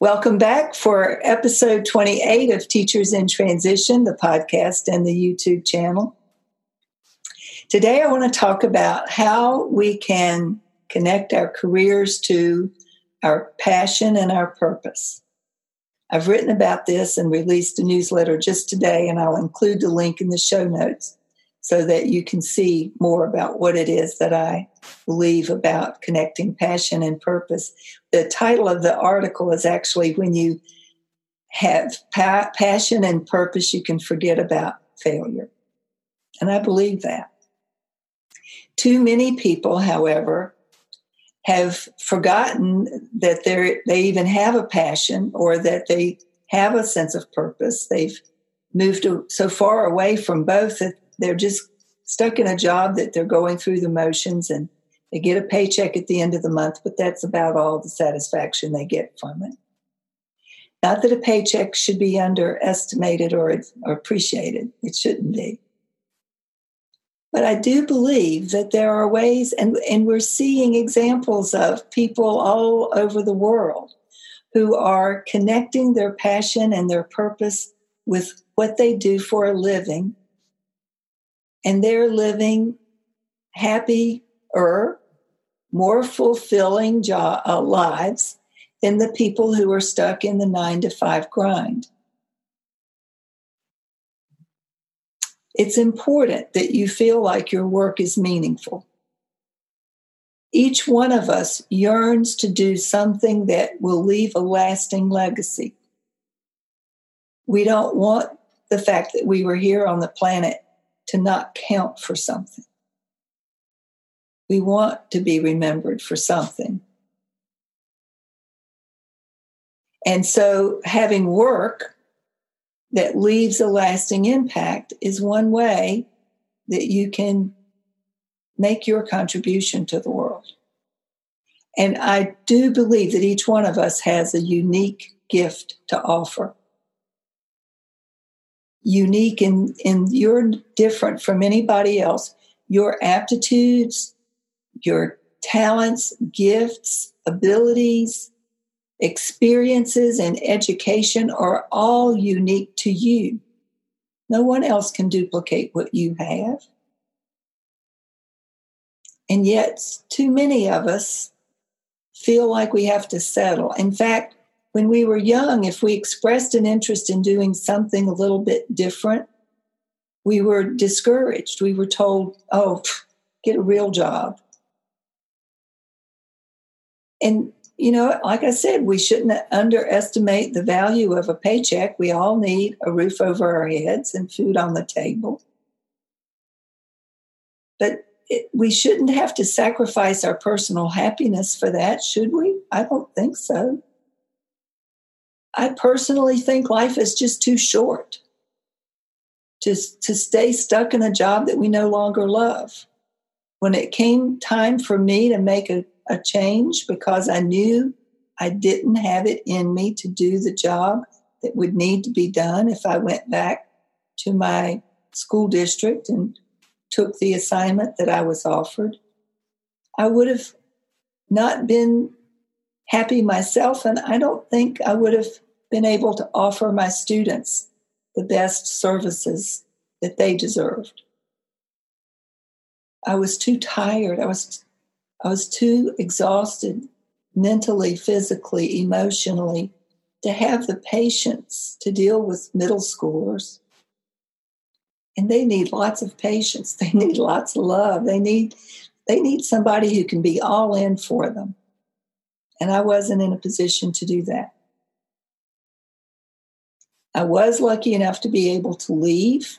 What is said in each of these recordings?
Welcome back for episode 28 of Teachers in Transition, the podcast and the YouTube channel. Today, I want to talk about how we can connect our careers to our passion and our purpose. I've written about this and released a newsletter just today, and I'll include the link in the show notes so that you can see more about what it is that I believe about connecting passion and purpose. The title of the article is actually When You Have pa- Passion and Purpose, You Can Forget About Failure. And I believe that. Too many people, however, have forgotten that they even have a passion or that they have a sense of purpose. They've moved so far away from both that they're just stuck in a job that they're going through the motions and they get a paycheck at the end of the month, but that's about all the satisfaction they get from it. Not that a paycheck should be underestimated or, or appreciated, it shouldn't be. But I do believe that there are ways, and, and we're seeing examples of people all over the world who are connecting their passion and their purpose with what they do for a living and they're living happier, more fulfilling uh, lives than the people who are stuck in the nine to five grind. It's important that you feel like your work is meaningful. Each one of us yearns to do something that will leave a lasting legacy. We don't want the fact that we were here on the planet to not count for something. We want to be remembered for something. And so, having work that leaves a lasting impact is one way that you can make your contribution to the world. And I do believe that each one of us has a unique gift to offer unique and in, in you're different from anybody else. Your aptitudes, your talents, gifts, abilities, experiences, and education are all unique to you. No one else can duplicate what you have. And yet, too many of us feel like we have to settle. In fact, when we were young, if we expressed an interest in doing something a little bit different, we were discouraged. We were told, oh, get a real job. And, you know, like I said, we shouldn't underestimate the value of a paycheck. We all need a roof over our heads and food on the table. But it, we shouldn't have to sacrifice our personal happiness for that, should we? I don't think so. I personally think life is just too short to, to stay stuck in a job that we no longer love. When it came time for me to make a, a change because I knew I didn't have it in me to do the job that would need to be done if I went back to my school district and took the assignment that I was offered, I would have not been happy myself, and I don't think I would have been able to offer my students the best services that they deserved. I was too tired. I was I was too exhausted mentally, physically, emotionally to have the patience to deal with middle schoolers. And they need lots of patience. They need lots of love. They need they need somebody who can be all in for them. And I wasn't in a position to do that. I was lucky enough to be able to leave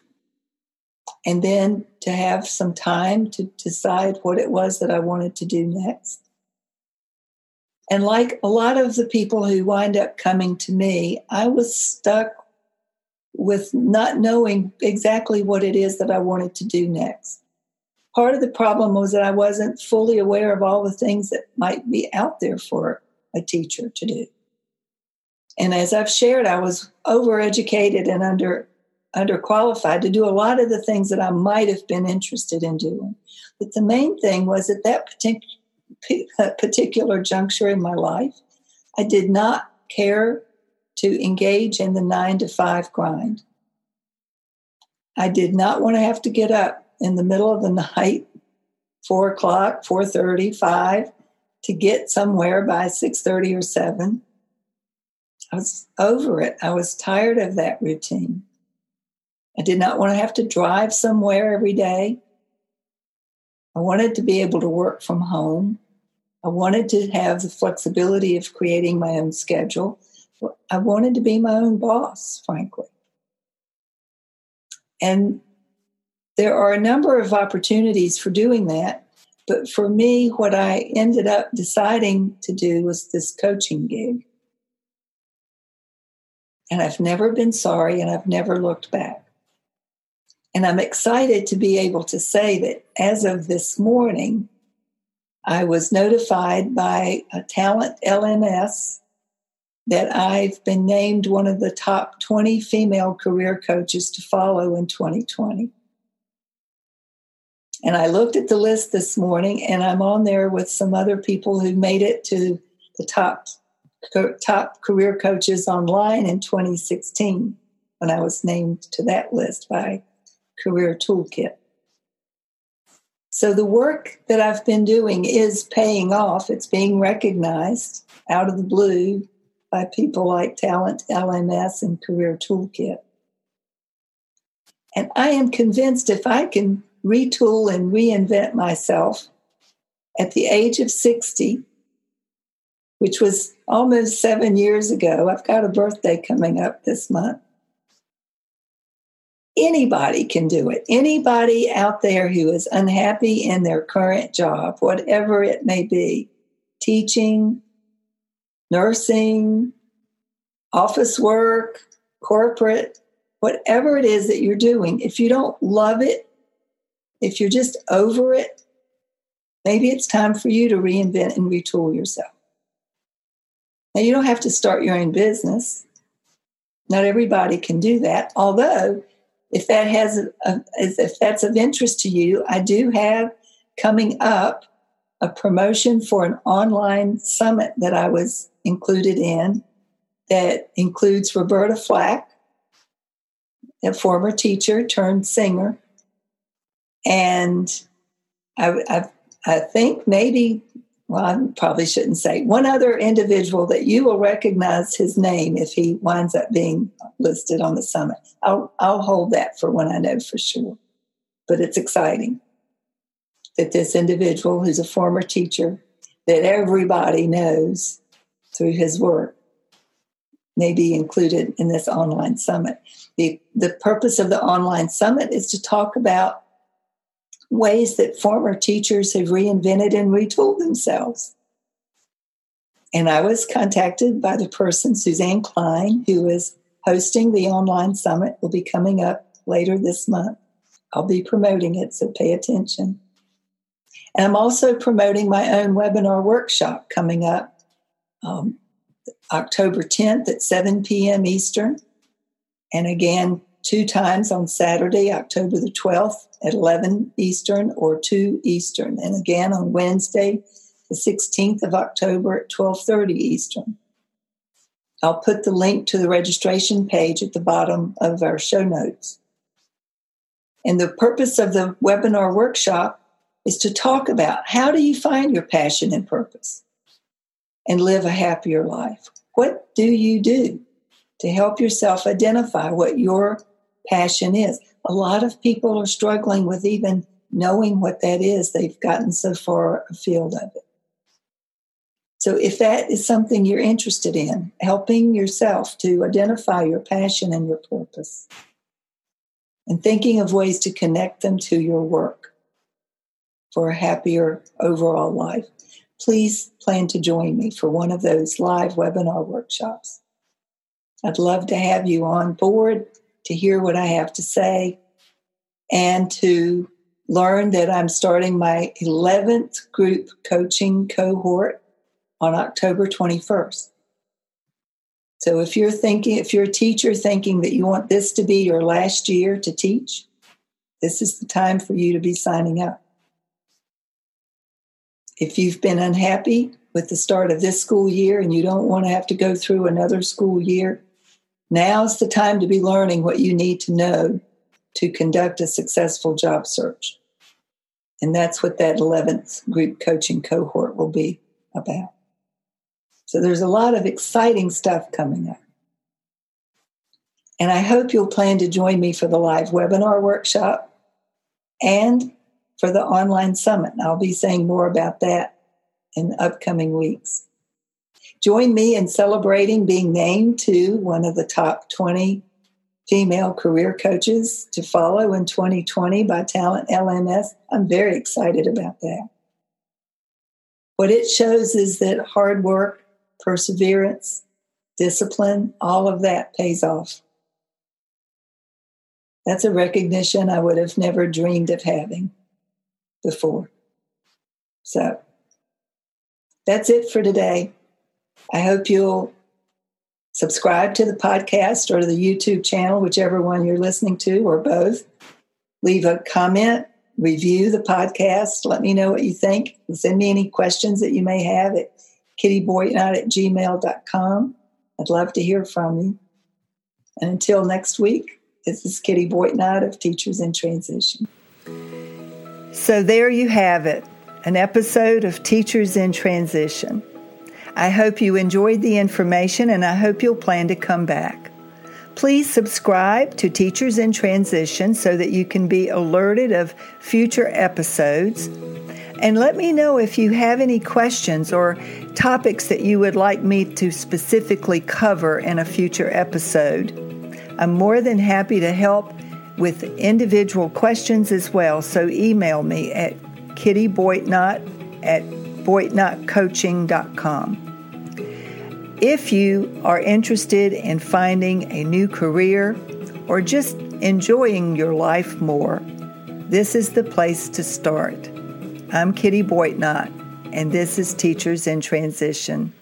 and then to have some time to decide what it was that I wanted to do next. And like a lot of the people who wind up coming to me, I was stuck with not knowing exactly what it is that I wanted to do next. Part of the problem was that I wasn't fully aware of all the things that might be out there for a teacher to do. And as I've shared, I was overeducated and under underqualified to do a lot of the things that I might have been interested in doing. But the main thing was at that particular uh, particular juncture in my life, I did not care to engage in the nine to five grind. I did not want to have to get up in the middle of the night, four o'clock, four thirty, five, to get somewhere by six thirty or seven. I was over it. I was tired of that routine. I did not want to have to drive somewhere every day. I wanted to be able to work from home. I wanted to have the flexibility of creating my own schedule. I wanted to be my own boss, frankly. And there are a number of opportunities for doing that. But for me, what I ended up deciding to do was this coaching gig. And I've never been sorry and I've never looked back. And I'm excited to be able to say that as of this morning, I was notified by a Talent LMS that I've been named one of the top 20 female career coaches to follow in 2020. And I looked at the list this morning and I'm on there with some other people who made it to the top top career coaches online in 2016 when I was named to that list by Career Toolkit. So the work that I've been doing is paying off. It's being recognized out of the blue by people like Talent LMS and Career Toolkit. And I am convinced if I can retool and reinvent myself at the age of 60, which was almost seven years ago, I've got a birthday coming up this month anybody can do it. Anybody out there who is unhappy in their current job, whatever it may be teaching, nursing, office work, corporate, whatever it is that you're doing, if you don't love it, if you're just over it, maybe it's time for you to reinvent and retool yourself. Now, you don't have to start your own business. Not everybody can do that, although if that has a, if that's of interest to you, I do have coming up a promotion for an online summit that I was included in that includes Roberta Flack, a former teacher turned singer, and I, I, I think maybe well, I probably shouldn't say, one other individual that you will recognize his name if he winds up being listed on the summit. I'll, I'll hold that for when I know for sure. But it's exciting that this individual, who's a former teacher, that everybody knows through his work, may be included in this online summit. The, the purpose of the online summit is to talk about ways that former teachers have reinvented and retooled themselves. And I was contacted by the person, Suzanne Klein, who is hosting the online summit, will be coming up later this month. I'll be promoting it, so pay attention. And I'm also promoting my own webinar workshop coming up um, October 10th at 7 p.m. Eastern. And again, two times on Saturday, October the 12th at 11 Eastern or 2 Eastern, and again on Wednesday, the 16th of October at 12:30 Eastern. I'll put the link to the registration page at the bottom of our show notes. And the purpose of the webinar workshop is to talk about how do you find your passion and purpose and live a happier life? What do you do to help yourself identify what your passion is? A lot of people are struggling with even knowing what that is. They've gotten so far afield of it. So, if that is something you're interested in, helping yourself to identify your passion and your purpose, and thinking of ways to connect them to your work for a happier overall life, please plan to join me for one of those live webinar workshops. I'd love to have you on board to hear what I have to say and to learn that I'm starting my 11th group coaching cohort on October 21st. So if you're thinking, if you're a teacher thinking that you want this to be your last year to teach, this is the time for you to be signing up. If you've been unhappy with the start of this school year and you don't want to have to go through another school year, now's the time to be learning what you need to know to conduct a successful job search. And that's what that 11th group coaching cohort will be about. So there's a lot of exciting stuff coming up. And I hope you'll plan to join me for the live webinar workshop and for the online summit. I'll be saying more about that in upcoming weeks. Join me in celebrating being named to one of the top 20 female career coaches to follow in 2020 by Talent LMS. I'm very excited about that. What it shows is that hard work perseverance, discipline, all of that pays off. That's a recognition I would have never dreamed of having before. So that's it for today. I hope you'll subscribe to the podcast or the YouTube channel, whichever one you're listening to, or both. Leave a comment, review the podcast. Let me know what you think. Send me any questions that you may have at kittyboitnott at gmail.com. I'd love to hear from you. And until next week, this is Kitty Boitnott of Teachers in Transition. So there you have it, an episode of Teachers in Transition. I hope you enjoyed the information and I hope you'll plan to come back. Please subscribe to Teachers in Transition so that you can be alerted of future episodes. And let me know if you have any questions or topics that you would like me to specifically cover in a future episode. I'm more than happy to help with individual questions as well, so email me at kittyboitnott at boitnottcoaching.com. If you are interested in finding a new career or just enjoying your life more, this is the place to start. I'm Kitty Boitnott and this is Teachers in Transition.